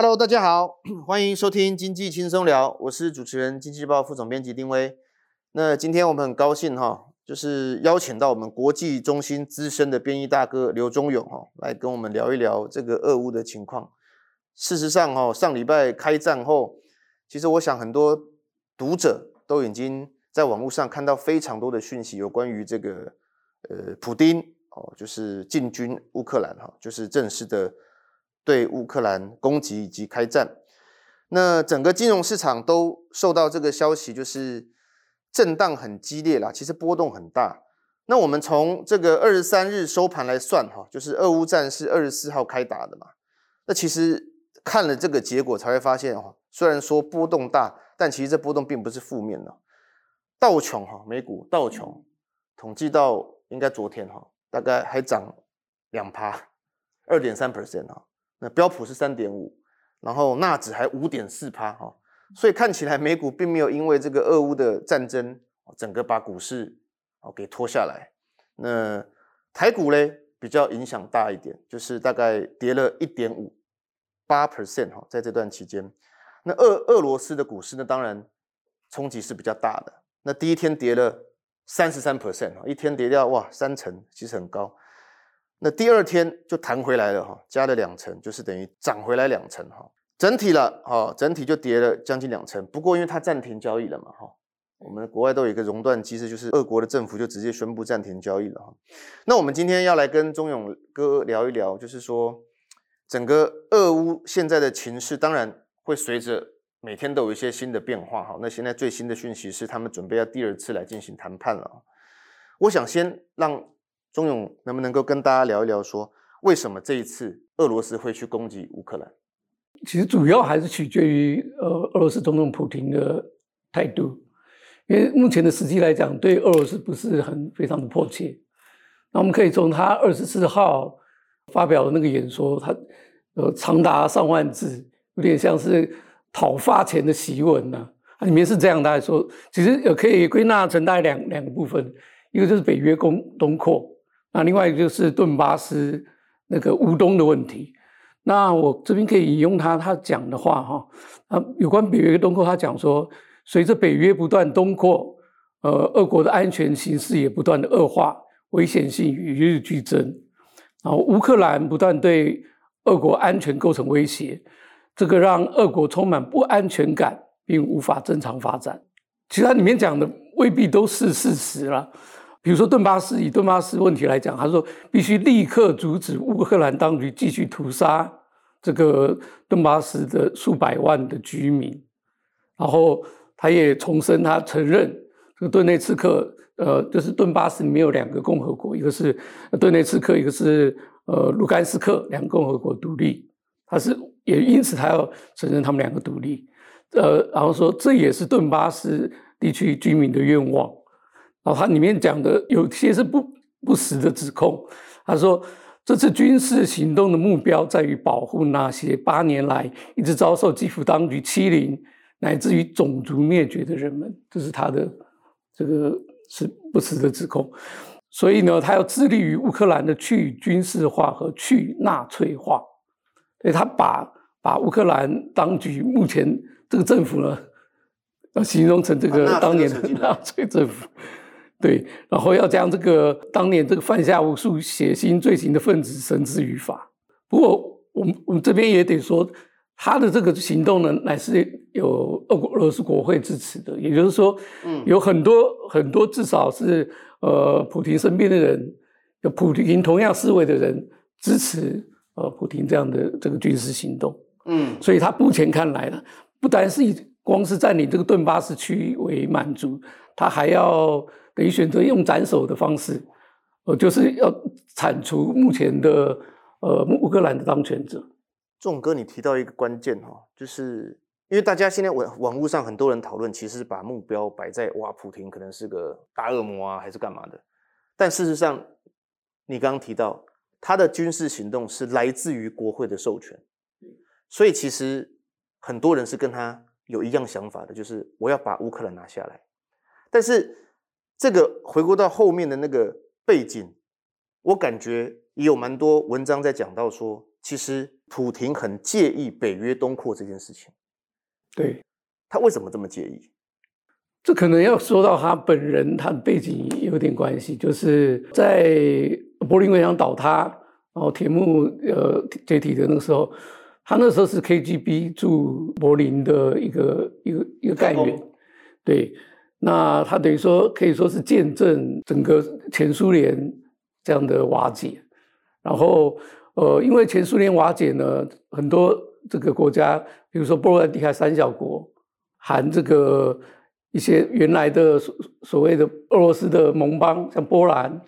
Hello，大家好，欢迎收听经济轻松聊，我是主持人、经济日报副总编辑丁威。那今天我们很高兴哈，就是邀请到我们国际中心资深的编译大哥刘忠勇哈，来跟我们聊一聊这个俄乌的情况。事实上哈，上礼拜开战后，其实我想很多读者都已经在网络上看到非常多的讯息，有关于这个呃，普丁哦，就是进军乌克兰哈，就是正式的。对乌克兰攻击以及开战，那整个金融市场都受到这个消息，就是震荡很激烈啦，其实波动很大。那我们从这个二十三日收盘来算哈，就是俄乌战是二十四号开打的嘛。那其实看了这个结果才会发现哈，虽然说波动大，但其实这波动并不是负面的。道琼哈，美股道琼统计到应该昨天哈，大概还涨两趴，二点三 percent 哈。那标普是三点五，然后纳指还五点四趴哈，所以看起来美股并没有因为这个俄乌的战争，整个把股市哦给拖下来。那台股嘞比较影响大一点，就是大概跌了一点五八 percent 哈，在这段期间。那俄俄罗斯的股市呢，当然冲击是比较大的。那第一天跌了三十三 percent 哈，一天跌掉哇三成，其实很高。那第二天就弹回来了哈，加了两成，就是等于涨回来两成哈。整体了哈，整体就跌了将近两成。不过因为它暂停交易了嘛哈，我们国外都有一个熔断机制，就是俄国的政府就直接宣布暂停交易了哈。那我们今天要来跟忠勇哥聊一聊，就是说整个俄乌现在的情势，当然会随着每天都有一些新的变化哈。那现在最新的讯息是，他们准备要第二次来进行谈判了。我想先让。钟勇能不能够跟大家聊一聊，说为什么这一次俄罗斯会去攻击乌克兰？其实主要还是取决于呃俄罗斯总统普京的态度，因为目前的时机来讲，对俄罗斯不是很非常的迫切。那我们可以从他二十四号发表的那个演说，他呃长达上万字，有点像是讨伐前的檄文呐。它里面是这样的来说，其实也可以归纳成大概两两个部分，一个就是北约攻东扩。那另外一个就是顿巴斯那个乌东的问题。那我这边可以引用他他讲的话哈，啊，有关北约东扩，他讲说，随着北约不断东扩，呃，俄国的安全形势也不断的恶化，危险性与日俱增。然后乌克兰不断对俄国安全构成威胁，这个让俄国充满不安全感，并无法正常发展。其实它里面讲的未必都是事实了。比如说顿巴斯，以顿巴斯问题来讲，他说必须立刻阻止乌克兰当局继续屠杀这个顿巴斯的数百万的居民，然后他也重申他承认这个顿内茨克，呃，就是顿巴斯里面有两个共和国，一个是顿内茨克，一个是呃卢甘斯克，两个共和国独立，他是也因此他要承认他们两个独立，呃，然后说这也是顿巴斯地区居民的愿望。他里面讲的有些是不不实的指控。他说，这次军事行动的目标在于保护那些八年来一直遭受基辅当局欺凌乃至于种族灭绝的人们。这是他的这个是不实的指控。所以呢，他要致力于乌克兰的去军事化和去纳粹化。所以他把把乌克兰当局目前这个政府呢，要形容成这个当年的纳粹政府。对，然后要将这个当年这个犯下无数血腥罪行的分子绳之于法。不过，我们我们这边也得说，他的这个行动呢，乃是有俄国俄罗斯国会支持的。也就是说，嗯，有很多很多，至少是呃，普丁身边的人，有普丁同样思维的人支持呃，普丁这样的这个军事行动。嗯，所以他目前看来呢，不单是以光是占领这个顿巴斯区域为满足，他还要。可以选择用斩首的方式，呃，就是要铲除目前的呃乌克兰的当权者。仲哥，你提到一个关键哈，就是因为大家现在网网络上很多人讨论，其实把目标摆在哇，普丁可能是个大恶魔啊，还是干嘛的？但事实上，你刚刚提到他的军事行动是来自于国会的授权，所以其实很多人是跟他有一样想法的，就是我要把乌克兰拿下来，但是。这个回顾到后面的那个背景，我感觉也有蛮多文章在讲到说，其实普廷很介意北约东扩这件事情。对，他为什么这么介意？这可能要说到他本人，他的背景有点关系，就是在柏林围墙倒塌，然后铁幕呃解体的那个时候，他那时候是 KGB 驻柏林的一个一个一个干员，对，那他等于说可以说是见证整个前苏联这样的瓦解，然后呃，因为前苏联瓦解呢，很多这个国家，比如说波罗的海三小国，含这个。一些原来的所所谓的俄罗斯的盟邦，像波兰，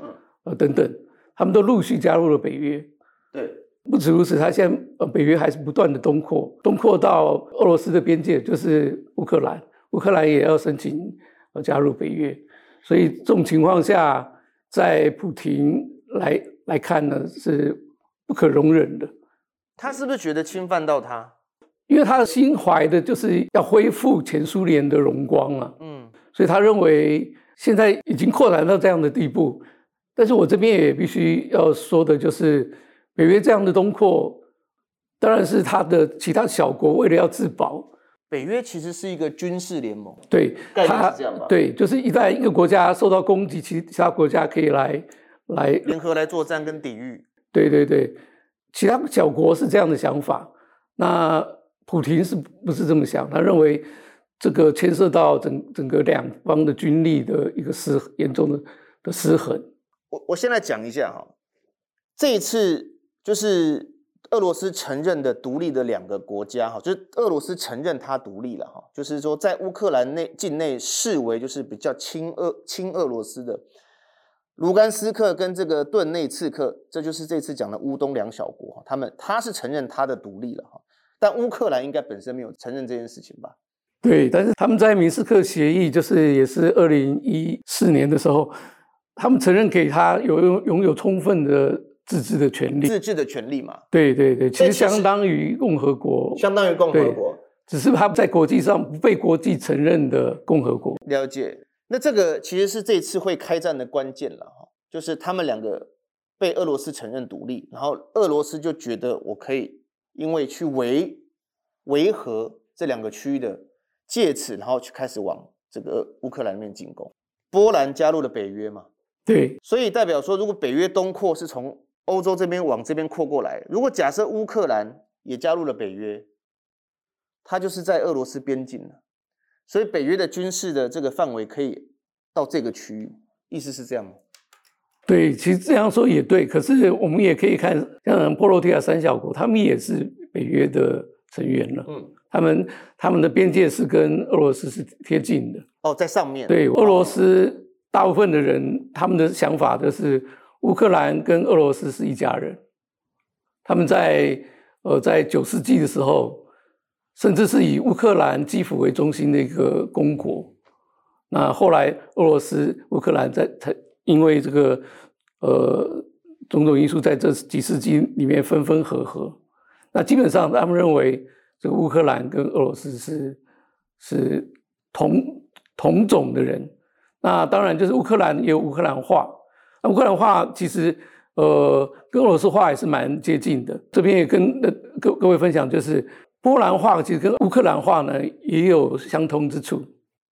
呃等等，他们都陆续加入了北约。对，不止如此，他现在呃北约还是不断的东扩，东扩到俄罗斯的边界，就是乌克兰，乌克兰也要申请呃加入北约。所以这种情况下，在普廷来来看呢，是不可容忍的。他是不是觉得侵犯到他？因为他的心怀的就是要恢复前苏联的荣光啊，嗯，所以他认为现在已经扩展到这样的地步，但是我这边也必须要说的就是，北约这样的东扩，当然是他的其他小国为了要自保。北约其实是一个军事联盟，对，他对，就是一旦一个国家受到攻击，其其他国家可以来来联合来作战跟抵御。对对对，其他小国是这样的想法，那。普廷是不是这么想？他认为这个牵涉到整整个两方的军力的一个失严重的的失衡。我我先来讲一下哈，这一次就是俄罗斯承认的独立的两个国家哈，就是俄罗斯承认它独立了哈，就是说在乌克兰内境内视为就是比较亲俄亲俄罗斯的卢甘斯克跟这个顿内茨克，这就是这次讲的乌东两小国哈，他们他是承认他的独立了哈。但乌克兰应该本身没有承认这件事情吧？对，但是他们在明斯克协议，就是也是二零一四年的时候，他们承认给他有拥有充分的自治的权利，自治的权利嘛？对对对，其实相当于共和国，相当于共和国，只是它在国际上不被国际承认的共和国。了解，那这个其实是这次会开战的关键了哈，就是他们两个被俄罗斯承认独立，然后俄罗斯就觉得我可以。因为去维维和这两个区域的，借此然后去开始往这个乌克兰面进攻。波兰加入了北约嘛？对，所以代表说，如果北约东扩是从欧洲这边往这边扩过来，如果假设乌克兰也加入了北约，它就是在俄罗斯边境了。所以北约的军事的这个范围可以到这个区域，意思是这样吗？对，其实这样说也对。可是我们也可以看，像波罗的海三小国，他们也是北约的成员了。嗯，他们他们的边界是跟俄罗斯是贴近的。哦，在上面。对，俄罗斯大部分的人，他们的想法就是乌克兰跟俄罗斯是一家人。他们在呃，在九世纪的时候，甚至是以乌克兰基辅为中心的一个公国。那后来俄罗斯、乌克兰在才。因为这个呃种种因素，在这几世纪里面分分合合，那基本上他们认为这个乌克兰跟俄罗斯是是同同种的人。那当然就是乌克兰也有乌克兰话，那乌克兰话其实呃跟俄罗斯话也是蛮接近的。这边也跟各各位分享，就是波兰话其实跟乌克兰话呢也有相通之处。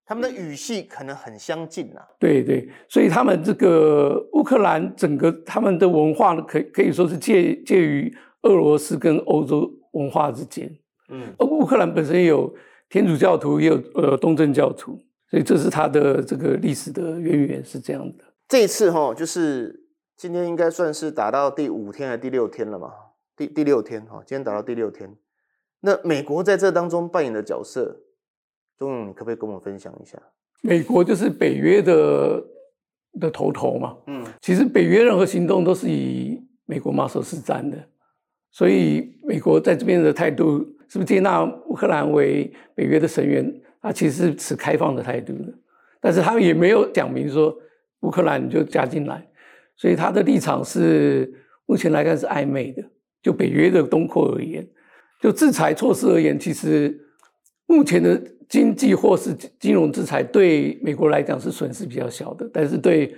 他们的语系可能很相近呐、啊，对对，所以他们这个乌克兰整个他们的文化呢，可可以说是介介于俄罗斯跟欧洲文化之间。嗯，乌克兰本身也有天主教徒，也有呃东正教徒，所以这是他的这个历史的渊源是这样的。这一次哈，就是今天应该算是打到第五天还是第六天了嘛？第第六天哈，今天打到第六天。那美国在这当中扮演的角色？钟勇，你可不可以跟我们分享一下？美国就是北约的的头头嘛。嗯，其实北约任何行动都是以美国马首是瞻的，所以美国在这边的态度是不是接纳乌克兰为北约的成员？他其实是持开放的态度的，但是他也没有讲明说乌克兰就加进来，所以他的立场是目前来看是暧昧的。就北约的东扩而言，就制裁措施而言，其实目前的。经济或是金融制裁对美国来讲是损失比较小的，但是对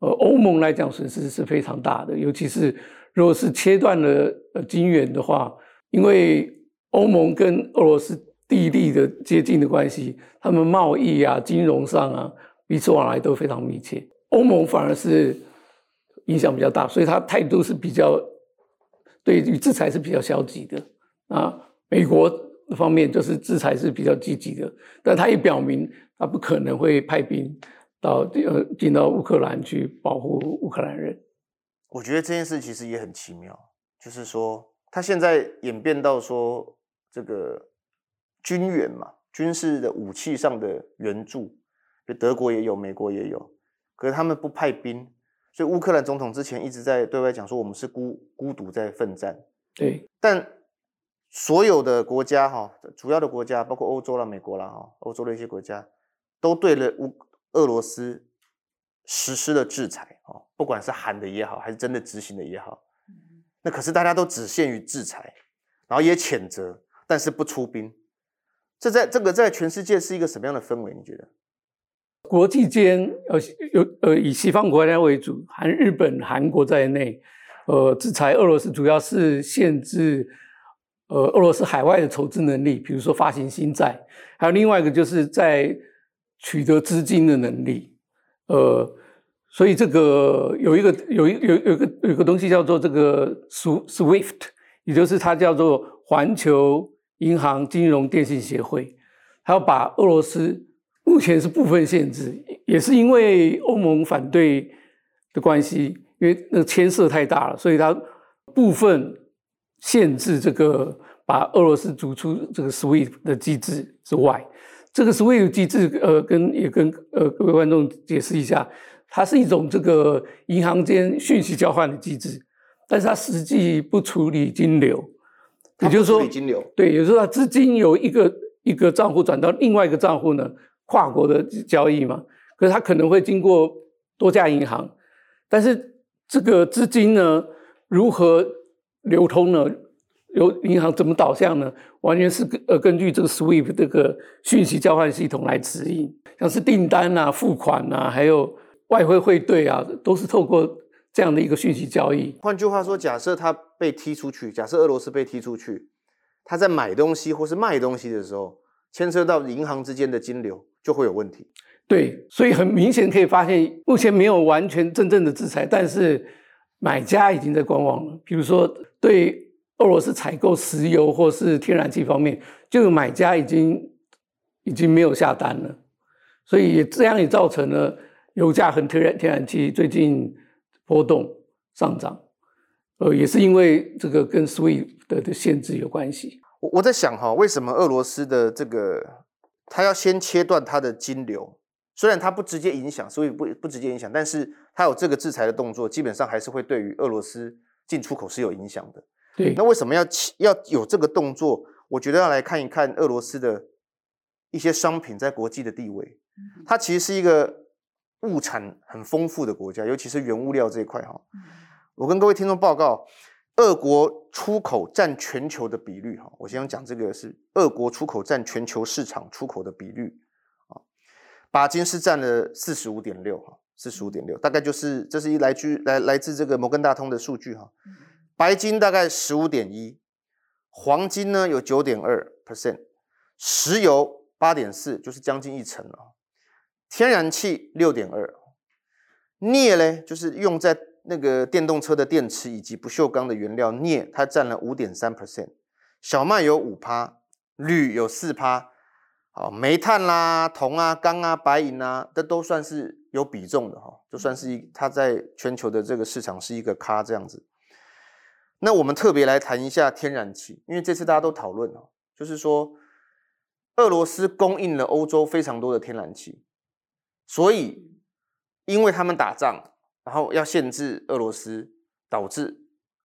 呃欧盟来讲损失是非常大的。尤其是如果是切断了呃金援的话，因为欧盟跟俄罗斯地利的接近的关系，他们贸易啊、金融上啊彼此往来都非常密切。欧盟反而是影响比较大，所以他态度是比较对于制裁是比较消极的。啊，美国方面就是制裁是比较积极的，但他也表明他不可能会派兵到呃进到乌克兰去保护乌克兰人。我觉得这件事其实也很奇妙，就是说他现在演变到说这个军援嘛，军事的武器上的援助，就德国也有，美国也有。可是他们不派兵，所以乌克兰总统之前一直在对外讲说，我们是孤孤独在奋战。对，但所有的国家哈，主要的国家包括欧洲啦、美国啦哈，欧洲的一些国家都对了乌俄罗斯实施了制裁哦，不管是喊的也好，还是真的执行的也好，那可是大家都只限于制裁，然后也谴责，但是不出兵。这在这个在全世界是一个什么样的氛围？你觉得？国际间，呃，有呃，以西方国家为主，含日本、韩国在内，呃，制裁俄罗斯主要是限制，呃，俄罗斯海外的筹资能力，比如说发行新债，还有另外一个就是在取得资金的能力，呃，所以这个有一个有一有有个有个东西叫做这个 SWIFT，也就是它叫做环球银行金融电信协会，它要把俄罗斯。目前是部分限制，也是因为欧盟反对的关系，因为那个牵涉太大了，所以它部分限制这个把俄罗斯逐出这个 SWIFT 的机制之外。这个 SWIFT 机制，呃，跟也跟呃各位观众解释一下，它是一种这个银行间讯息交换的机制，但是它实际不处理金流，也就是说，金流对，也就是说，它资金由一个一个账户转到另外一个账户呢。跨国的交易嘛，可是它可能会经过多家银行，但是这个资金呢，如何流通呢？由银行怎么导向呢？完全是呃根据这个 SWIFT 这个讯息交换系统来指引，像是订单啊、付款啊，还有外汇汇兑啊，都是透过这样的一个讯息交易。换句话说，假设他被踢出去，假设俄罗斯被踢出去，他在买东西或是卖东西的时候，牵涉到银行之间的金流。就会有问题，对，所以很明显可以发现，目前没有完全真正的制裁，但是买家已经在观望了。比如说，对俄罗斯采购石油或是天然气方面，就有买家已经已经没有下单了，所以这样也造成了油价和天然天然气最近波动上涨，呃，也是因为这个跟 SWIFT 的限制有关系。我我在想哈，为什么俄罗斯的这个？他要先切断他的金流，虽然它不直接影响，所以不不直接影响，但是它有这个制裁的动作，基本上还是会对于俄罗斯进出口是有影响的。对，那为什么要要有这个动作？我觉得要来看一看俄罗斯的一些商品在国际的地位。它其实是一个物产很丰富的国家，尤其是原物料这一块哈。我跟各位听众报告。俄国出口占全球的比率，哈，我先讲这个是俄国出口占全球市场出口的比率，啊，钯金是占了四十五点六，哈，四十五点六，大概就是这是一来自来来自这个摩根大通的数据，哈，白金大概十五点一，黄金呢有九点二 percent，石油八点四，就是将近一成了，天然气六点二，镍呢就是用在。那个电动车的电池以及不锈钢的原料镍，它占了五点三 percent，小麦有五趴，铝有四趴，好，煤炭啦、铜啊、钢啊、白银啊，这都算是有比重的哈，就算是一它在全球的这个市场是一个咖这样子。那我们特别来谈一下天然气，因为这次大家都讨论哦，就是说俄罗斯供应了欧洲非常多的天然气，所以因为他们打仗。然后要限制俄罗斯，导致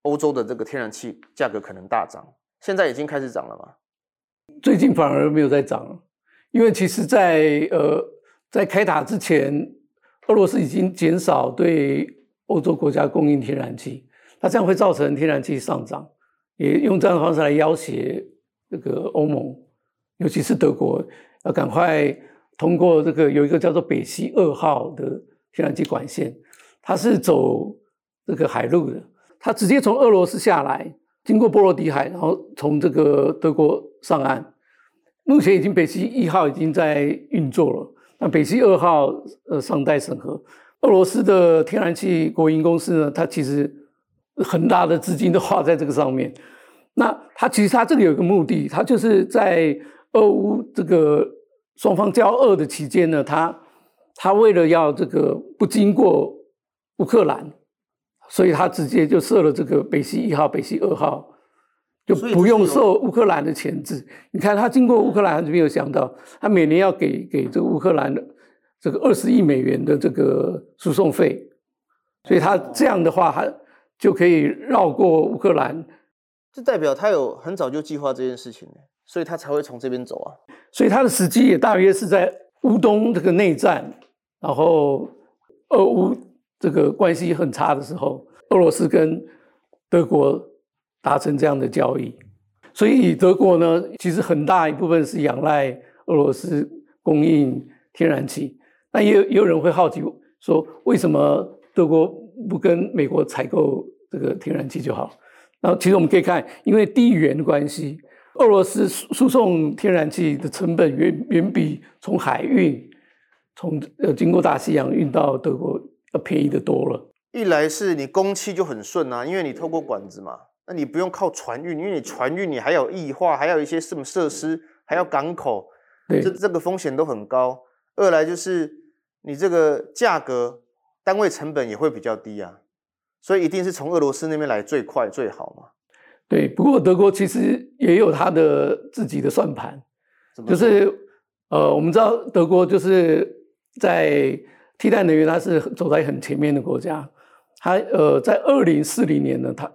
欧洲的这个天然气价格可能大涨。现在已经开始涨了吗？最近反而没有在涨，因为其实在，在呃在开打之前，俄罗斯已经减少对欧洲国家供应天然气，那这样会造成天然气上涨，也用这样的方式来要挟这个欧盟，尤其是德国，要赶快通过这个有一个叫做北溪二号的天然气管线。它是走这个海路的，它直接从俄罗斯下来，经过波罗的海，然后从这个德国上岸。目前已经北溪一号已经在运作了，那北溪二号呃尚待审核。俄罗斯的天然气国营公司呢，它其实很大的资金都花在这个上面。那它其实它这个有个目的，它就是在俄乌这个双方交恶的期间呢，它它为了要这个不经过乌克兰，所以他直接就设了这个北溪一号、北溪二号，就不用受乌克兰的牵制。你看，他经过乌克兰，还是没有想到，他每年要给给这个乌克兰的。这个二十亿美元的这个输送费，所以他这样的话，他就可以绕过乌克兰，这代表他有很早就计划这件事情，所以他才会从这边走啊。所以他的时机也大约是在乌东这个内战，然后俄乌这个关系很差的时候，俄罗斯跟德国达成这样的交易，所以德国呢，其实很大一部分是仰赖俄罗斯供应天然气。那也有也有人会好奇说，为什么德国不跟美国采购这个天然气就好？然后其实我们可以看，因为地缘关系，俄罗斯输输送天然气的成本远远比从海运，从呃经过大西洋运到德国要便宜得多了。一来是你工期就很顺啊，因为你透过管子嘛，那你不用靠船运，因为你船运你还有异化，还有一些什么设施，还要港口，对，这这个风险都很高。二来就是。你这个价格单位成本也会比较低啊，所以一定是从俄罗斯那边来最快最好嘛。对，不过德国其实也有它的自己的算盘，就是呃，我们知道德国就是在替代能源，它是走在很前面的国家。它呃，在二零四零年呢，它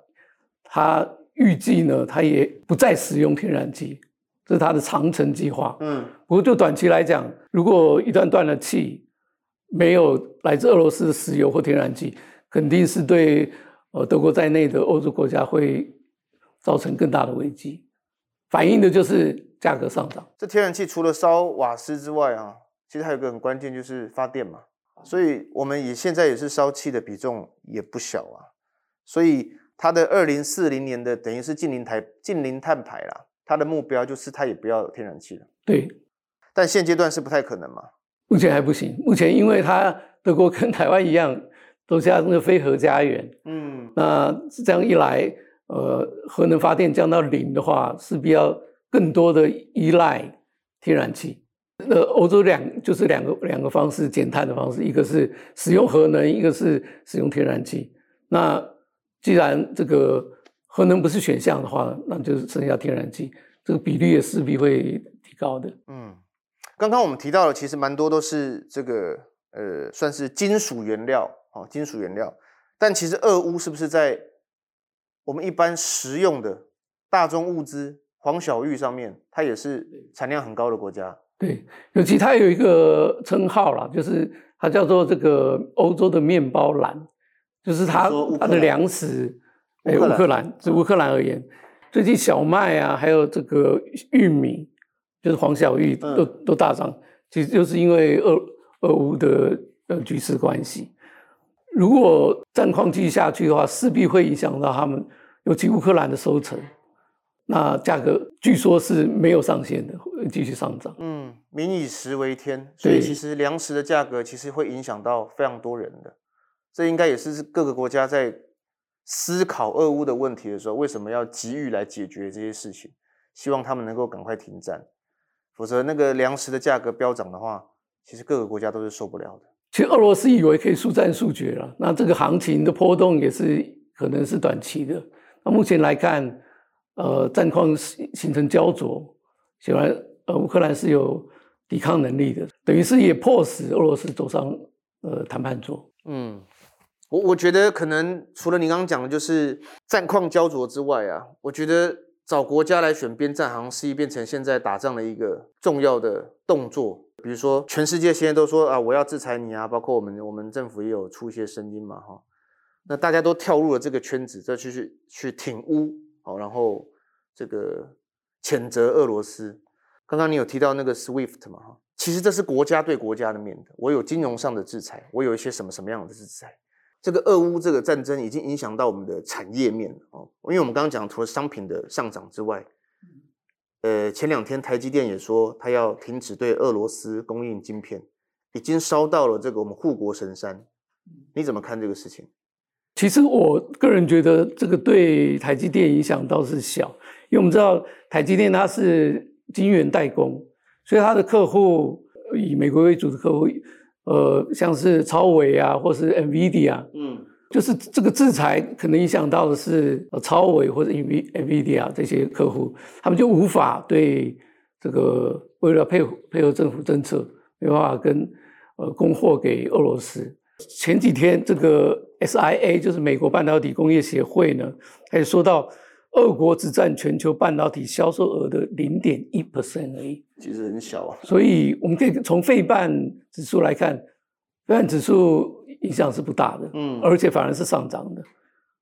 它预计呢，它也不再使用天然气，这是它的长城计划。嗯，不过就短期来讲，如果一旦断了气，没有来自俄罗斯的石油或天然气，肯定是对呃德国在内的欧洲国家会造成更大的危机，反映的就是价格上涨。这天然气除了烧瓦斯之外啊，其实还有个很关键就是发电嘛，所以我们也现在也是烧气的比重也不小啊，所以它的二零四零年的等于是近零台近零碳排啦，它的目标就是它也不要天然气了。对，但现阶段是不太可能嘛。目前还不行。目前，因为它德国跟台湾一样，都加那个非核家园，嗯，那这样一来，呃，核能发电降到零的话，势必要更多的依赖天然气。那欧洲两就是两个两个方式减碳的方式，一个是使用核能，一个是使用天然气。那既然这个核能不是选项的话，那就是剩下天然气，这个比率也势必会提高的，嗯。刚刚我们提到的，其实蛮多都是这个呃，算是金属原料哦，金属原料。但其实俄乌是不是在我们一般食用的大宗物资黄小玉上面，它也是产量很高的国家？对，尤其它有一个称号啦，就是它叫做这个欧洲的面包篮，就是它它的粮食。哎，乌克兰，就乌克兰而言，最近小麦啊，还有这个玉米。就是黄小玉都都大涨，其实就是因为俄俄乌的呃局势关系。如果战况继续下去的话，势必会影响到他们，尤其乌克兰的收成。那价格据说是没有上限的，会继续上涨。嗯，民以食为天，所以其实粮食的价格其实会影响到非常多人的。这应该也是各个国家在思考俄乌的问题的时候，为什么要急于来解决这些事情？希望他们能够赶快停战。否则，那个粮食的价格飙涨的话，其实各个国家都是受不了的。其实俄罗斯以为可以速战速决了，那这个行情的波动也是可能是短期的。那目前来看，呃，战况形形成胶着，显然呃乌克兰是有抵抗能力的，等于是也迫使俄罗斯走上呃谈判桌。嗯，我我觉得可能除了你刚刚讲的，就是战况胶着之外啊，我觉得。找国家来选边站，好像是一变成现在打仗的一个重要的动作。比如说，全世界现在都说啊，我要制裁你啊，包括我们，我们政府也有出一些声音嘛，哈。那大家都跳入了这个圈子，再去去去挺乌，好，然后这个谴责俄罗斯。刚刚你有提到那个 SWIFT 嘛，哈，其实这是国家对国家的面的。我有金融上的制裁，我有一些什么什么样的制裁。这个俄乌这个战争已经影响到我们的产业面了哦，因为我们刚刚讲除了商品的上涨之外，呃，前两天台积电也说它要停止对俄罗斯供应晶片，已经烧到了这个我们护国神山，你怎么看这个事情？其实我个人觉得这个对台积电影响倒是小，因为我们知道台积电它是晶圆代工，所以它的客户以美国为主的客户。呃，像是超伟啊，或是 NVIDIA，嗯，就是这个制裁可能影响到的是超伟或者 NVIDIA 这些客户，他们就无法对这个为了配合配合政府政策，没办法跟呃供货给俄罗斯。前几天这个 SIA 就是美国半导体工业协会呢，还有说到。俄国只占全球半导体销售额的零点一 percent 而已，其实很小啊。所以我们可以从费半指数来看，费半指数影响是不大的，嗯，而且反而是上涨的。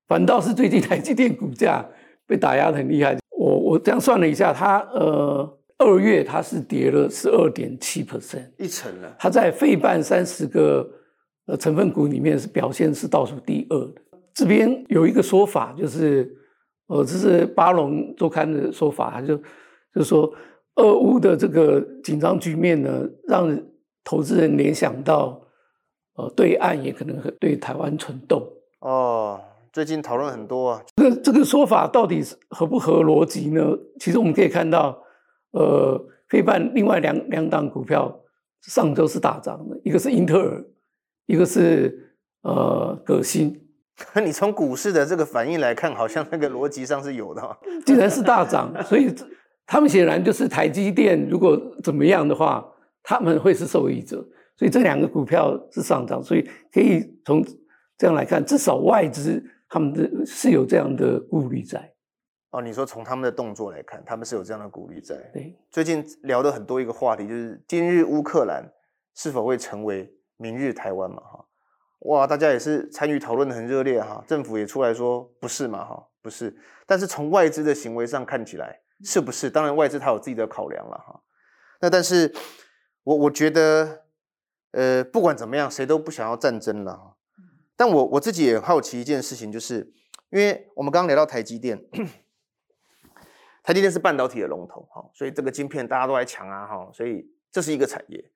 反倒是最近台积电股价被打压的很厉害。我我这样算了一下，它呃二月它是跌了十二点七 percent，一成了。它在费半三十个呃成分股里面是表现是倒数第二的。这边有一个说法就是。呃，这是巴龙周刊的说法，他就就说，俄乌的这个紧张局面呢，让投资人联想到，呃，对岸也可能对台湾蠢动。哦，最近讨论很多啊。这个这个说法到底是合不合逻辑呢？其实我们可以看到，呃，费半另外两两档股票上周是大涨的，一个是英特尔，一个是呃革新。你从股市的这个反应来看，好像那个逻辑上是有的。既然是大涨，所以他们显然就是台积电。如果怎么样的话，他们会是受益者。所以这两个股票是上涨，所以可以从这样来看，至少外资他们的是有这样的顾虑在。哦，你说从他们的动作来看，他们是有这样的顾虑在。对，最近聊的很多一个话题就是今日乌克兰是否会成为明日台湾嘛？哈。哇，大家也是参与讨论的很热烈哈，政府也出来说不是嘛哈，不是。但是从外资的行为上看起来是不是？当然外资它有自己的考量了哈。那但是我我觉得，呃，不管怎么样，谁都不想要战争了。但我我自己也好奇一件事情，就是因为我们刚刚聊到台积电，台积电是半导体的龙头哈，所以这个晶片大家都来抢啊哈，所以这是一个产业。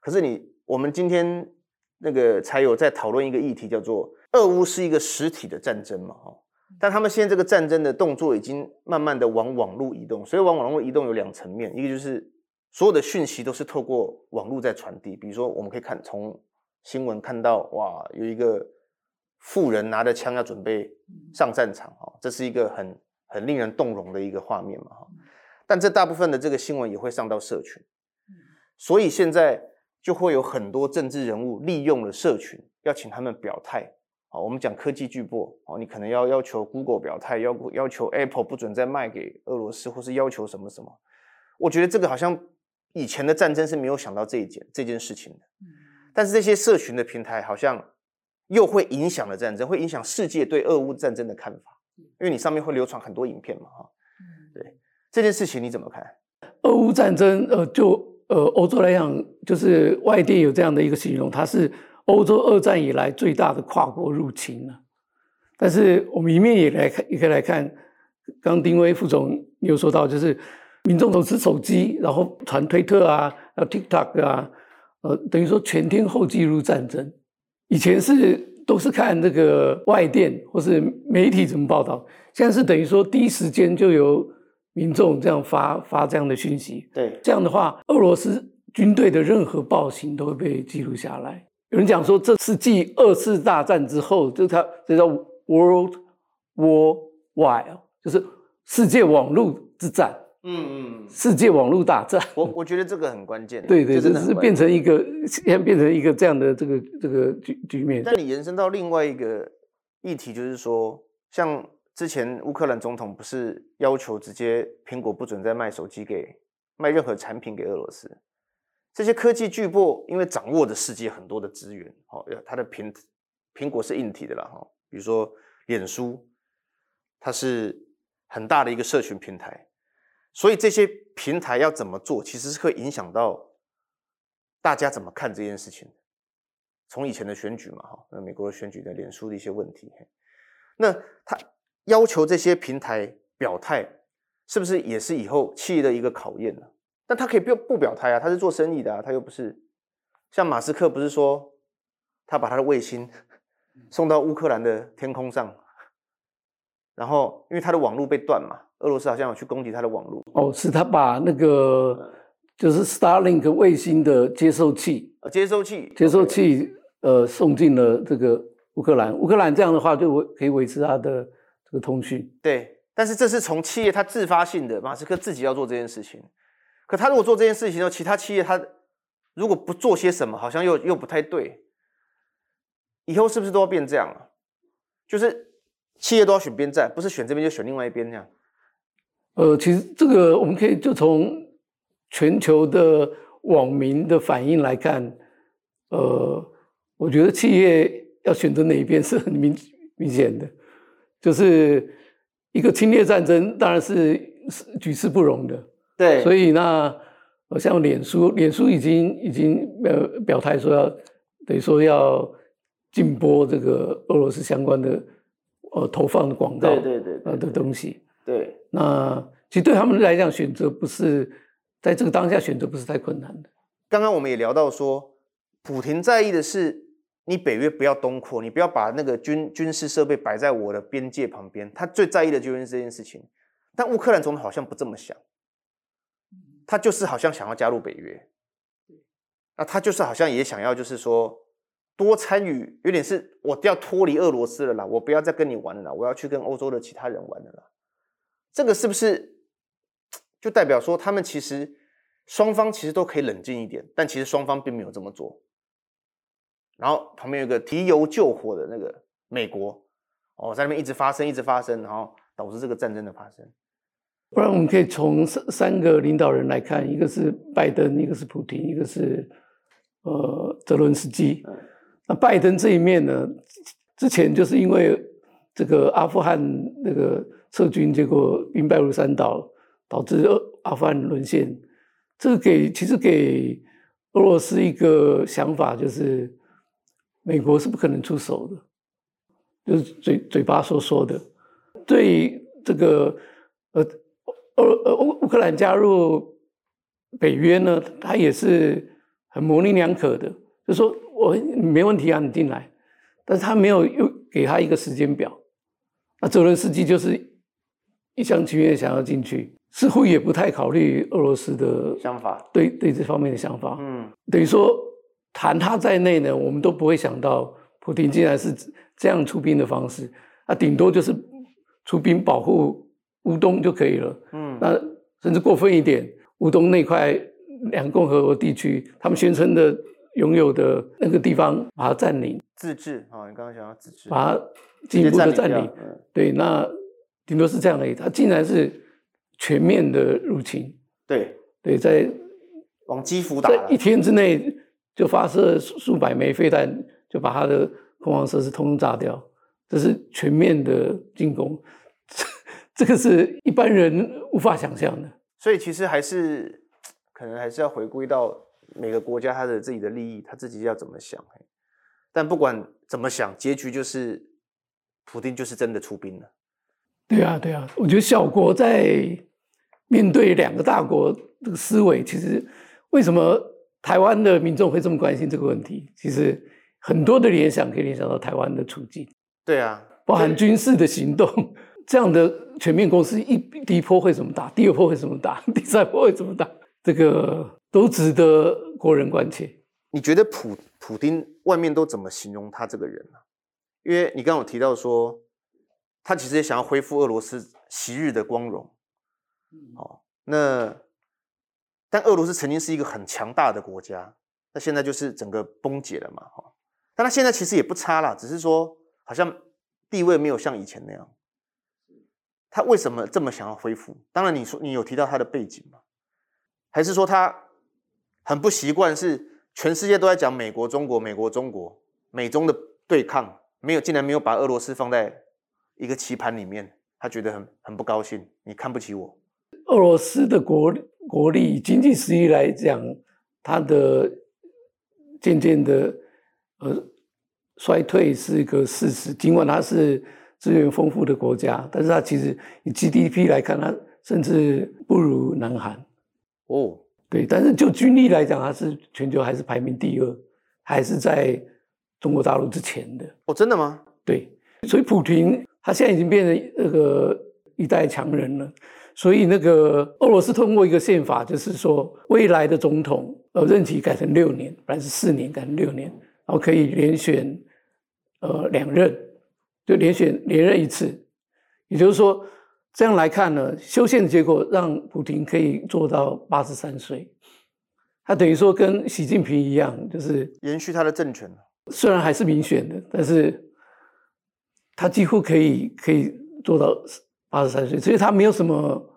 可是你我们今天。那个才有在讨论一个议题，叫做俄乌是一个实体的战争嘛，哈，但他们现在这个战争的动作已经慢慢的往网络移动，所以往网络移动有两层面，一个就是所有的讯息都是透过网络在传递，比如说我们可以看从新闻看到，哇，有一个富人拿着枪要准备上战场，哈，这是一个很很令人动容的一个画面嘛，哈，但这大部分的这个新闻也会上到社群，所以现在。就会有很多政治人物利用了社群，要请他们表态。好，我们讲科技巨擘，哦，你可能要要求 Google 表态，要要求 Apple 不准再卖给俄罗斯，或是要求什么什么。我觉得这个好像以前的战争是没有想到这一件这件事情的。但是这些社群的平台好像又会影响了战争，会影响世界对俄乌战争的看法，因为你上面会流传很多影片嘛，哈。对这件事情你怎么看？俄乌战争，呃，就。呃，欧洲来讲，就是外电有这样的一个形容，它是欧洲二战以来最大的跨国入侵了。但是我们一面也来看，也可以来看，刚丁威副总有说到，就是民众都持手机，然后传推特啊，然后 TikTok 啊，呃，等于说全天候记录战争。以前是都是看这个外电或是媒体怎么报道，现在是等于说第一时间就有。民众这样发发这样的讯息，对，这样的话，俄罗斯军队的任何暴行都会被记录下来。有人讲说，这是继二次大战之后，就它这叫 World War Wide，就是世界网络之战。嗯嗯，世界网络大战。我我觉得这个很关键。对对，这是变成一个，现在变成一个这样的这个这个局局面。但你延伸到另外一个议题，就是说，像。之前乌克兰总统不是要求直接苹果不准再卖手机给卖任何产品给俄罗斯？这些科技巨擘因为掌握着世界很多的资源，哦，它的苹苹果是硬体的啦，哈，比如说脸书，它是很大的一个社群平台，所以这些平台要怎么做，其实是会影响到大家怎么看这件事情。从以前的选举嘛，哈，那美国的选举的脸书的一些问题，那他要求这些平台表态，是不是也是以后企业的一个考验呢？但他可以不不表态啊，他是做生意的啊，他又不是像马斯克，不是说他把他的卫星送到乌克兰的天空上，然后因为他的网络被断嘛，俄罗斯好像有去攻击他的网络。哦，是他把那个就是 Starlink 卫星的接收器，接收器，接收器。呃，送进了这个乌克兰，乌克兰这样的话就维可以维持它的这个通讯。对，但是这是从企业它自发性的，马斯克自己要做这件事情。可他如果做这件事情呢，其他企业他如果不做些什么，好像又又不太对。以后是不是都要变这样啊？就是企业都要选边站，不是选这边就选另外一边那样。呃，其实这个我们可以就从全球的网民的反应来看，呃。我觉得企业要选择哪一边是很明明显的，就是一个侵略战争，当然是是举世不容的。对，所以那像脸书，脸书已经已经呃表态说要等于说要禁播这个俄罗斯相关的呃投放的广告，对对对呃的东西。对，那其实对他们来讲，选择不是在这个当下选择不是太困难的。刚刚我们也聊到说，普廷在意的是。你北约不要东扩，你不要把那个军军事设备摆在我的边界旁边。他最在意的就是这件事情。但乌克兰总统好像不这么想，他就是好像想要加入北约。那他就是好像也想要，就是说多参与，有点是我要脱离俄罗斯了啦，我不要再跟你玩了啦，我要去跟欧洲的其他人玩了啦。这个是不是就代表说他们其实双方其实都可以冷静一点？但其实双方并没有这么做。然后旁边有个提油救火的那个美国，哦，在那边一直发生，一直发生，然后导致这个战争的发生。不然我们可以从三三个领导人来看，一个是拜登，一个是普京，一个是呃泽伦斯基。那拜登这一面呢，之前就是因为这个阿富汗那个撤军，结果兵败如山倒，导致阿富汗沦陷。这个给其实给俄罗斯一个想法就是。美国是不可能出手的，就是嘴嘴巴说说的。对这个呃呃呃乌乌克兰加入北约呢，他也是很模棱两可的，就说我没问题啊，你进来，但是他没有又给他一个时间表。那泽伦斯基就是一厢情愿想要进去，似乎也不太考虑俄罗斯的想法，对对这方面的想法。嗯，等于说。谈他在内呢，我们都不会想到普京竟然是这样出兵的方式，那顶多就是出兵保护乌东就可以了。嗯，那甚至过分一点，乌东那块两个共和国地区，他们宣称的拥有的那个地方，把它占领，自治啊、哦，你刚刚讲到自治，把它进一步的占领。嗯、对，那顶多是这样而已。他竟然是全面的入侵，对对，在往基辅打，在一天之内。就发射数百枚飞弹，就把他的空防设施通通炸掉，这是全面的进攻，这个是一般人无法想象的。所以其实还是可能还是要回归到每个国家他的自己的利益，他自己要怎么想。但不管怎么想，结局就是普丁就是真的出兵了。对啊，对啊，我觉得小国在面对两个大国这个思维，其实为什么？台湾的民众会这么关心这个问题，其实很多的联想可以联想到台湾的处境。对啊，包含军事的行动，这样的全面攻势，一第一波会怎么打，第二波会怎么打，第三波会怎么打，这个都值得国人关切。你觉得普普丁外面都怎么形容他这个人呢？因为你刚刚有提到说，他其实也想要恢复俄罗斯昔日的光荣。好，那。但俄罗斯曾经是一个很强大的国家，那现在就是整个崩解了嘛，哈。但他现在其实也不差啦，只是说好像地位没有像以前那样。他为什么这么想要恢复？当然，你说你有提到他的背景吗？还是说他很不习惯是全世界都在讲美国、中国、美国、中国、美中的对抗，没有竟然没有把俄罗斯放在一个棋盘里面，他觉得很很不高兴，你看不起我。俄罗斯的国国力、经济实力来讲，它的渐渐的呃衰退是一个事实。尽管它是资源丰富的国家，但是它其实以 GDP 来看，它甚至不如南韩。哦，对，但是就军力来讲，它是全球还是排名第二，还是在中国大陆之前的。哦，真的吗？对，所以普亭他现在已经变成那个一代强人了。所以那个俄罗斯通过一个宪法，就是说未来的总统呃任期改成六年，本来是四年改成六年，然后可以连选呃两任，就连选连任一次。也就是说，这样来看呢，修宪的结果让普京可以做到八十三岁，他等于说跟习近平一样，就是延续他的政权。虽然还是民选的，但是他几乎可以可以做到。八十三岁，所以他没有什么，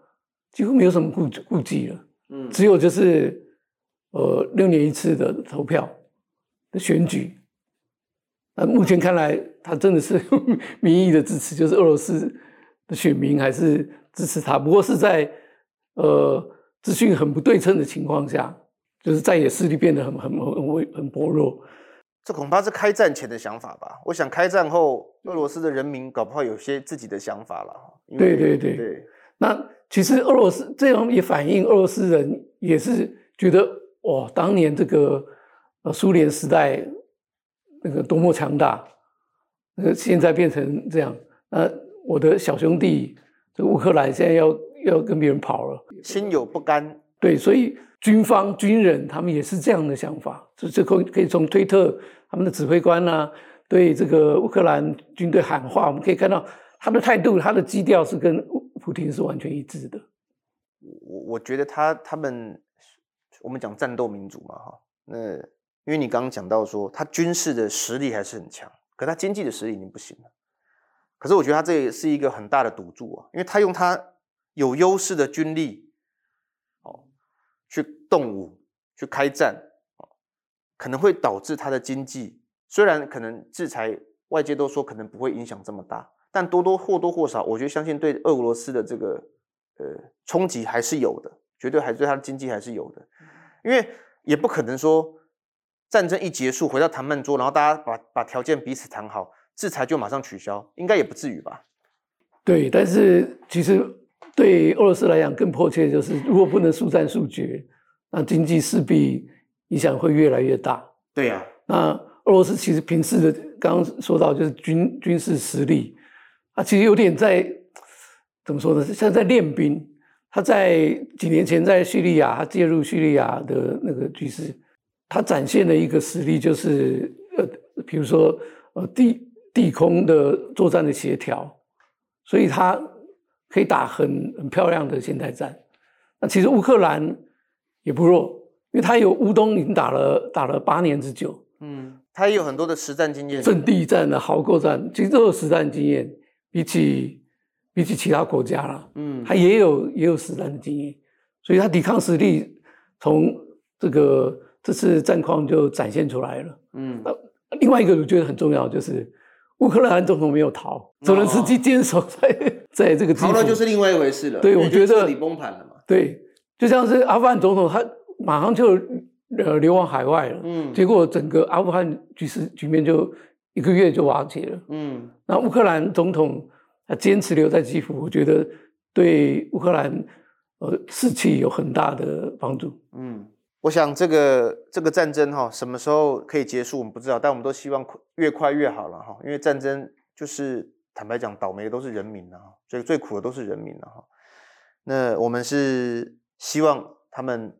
几乎没有什么顾顾忌了。嗯，只有就是，呃，六年一次的投票的选举。那目前看来，他真的是 民意的支持，就是俄罗斯的选民还是支持他。不过是在呃资讯很不对称的情况下，就是在野势力变得很很很很薄弱。这恐怕是开战前的想法吧。我想开战后，俄罗斯的人民搞不好有些自己的想法了。对对对对。那其实俄罗斯这样也反映俄罗斯人也是觉得，哇，当年这个呃苏联时代那个多么强大，呃，现在变成这样，那我的小兄弟这个乌克兰现在要要跟别人跑了，心有不甘。对，所以。军方军人他们也是这样的想法，这这可可以从推特他们的指挥官啊，对这个乌克兰军队喊话，我们可以看到他的态度，他的基调是跟普京是完全一致的。我我觉得他他们，我们讲战斗民族嘛哈，那因为你刚刚讲到说他军事的实力还是很强，可他经济的实力已经不行了。可是我觉得他这也是一个很大的赌注啊，因为他用他有优势的军力。去动武，去开战，可能会导致他的经济，虽然可能制裁外界都说可能不会影响这么大，但多多或多或少，我觉得相信对俄罗斯的这个呃冲击还是有的，绝对还对它的经济还是有的，因为也不可能说战争一结束回到谈判桌，然后大家把把条件彼此谈好，制裁就马上取消，应该也不至于吧？对，但是其实。对俄罗斯来讲，更迫切的就是，如果不能速战速决，那经济势必影响会越来越大。对呀、啊，那俄罗斯其实平时的刚刚说到，就是军军事实力，啊，其实有点在怎么说呢？像在练兵。他在几年前在叙利亚，他介入叙利亚的那个局势，他展现了一个实力，就是呃，比如说呃地地空的作战的协调，所以他。可以打很很漂亮的现代战，那其实乌克兰也不弱，因为他有乌东已经打了打了八年之久，嗯，他也有很多的实战经验，阵地战的壕沟战，其实都有实战经验，比起比起其他国家啦，嗯，他也有也有实战的经验，所以他抵抗实力从这个这次战况就展现出来了，嗯，那另外一个我觉得很重要就是。乌克兰总统没有逃，泽连斯基坚守在 在这个地方。逃了就是另外一回事了。对，我觉得彻底崩盘了嘛。对，就像是阿富汗总统，他马上就呃流亡海外了。嗯。结果整个阿富汗局势局面就一个月就瓦解了。嗯。那乌克兰总统他坚持留在基辅，我觉得对乌克兰呃士气有很大的帮助。嗯。我想这个这个战争哈，什么时候可以结束，我们不知道，但我们都希望越快越好了哈。因为战争就是坦白讲，倒霉的都是人民呐，所以最苦的都是人民了哈。那我们是希望他们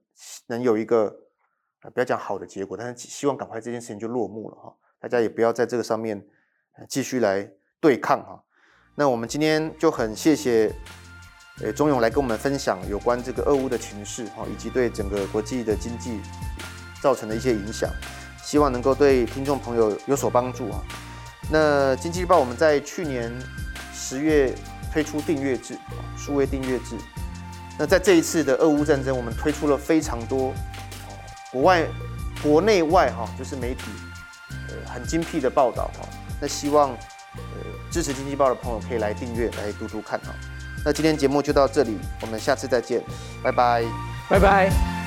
能有一个不要讲好的结果，但是希望赶快这件事情就落幕了哈。大家也不要在这个上面继续来对抗哈。那我们今天就很谢谢。呃，钟勇来跟我们分享有关这个俄乌的情势哈，以及对整个国际的经济造成的一些影响，希望能够对听众朋友有所帮助啊。那经济日报我们在去年十月推出订阅制，数位订阅制。那在这一次的俄乌战争，我们推出了非常多国外、国内外哈，就是媒体呃很精辟的报道哈。那希望呃支持经济报的朋友可以来订阅来读读看哈。那今天节目就到这里，我们下次再见，拜拜，拜拜。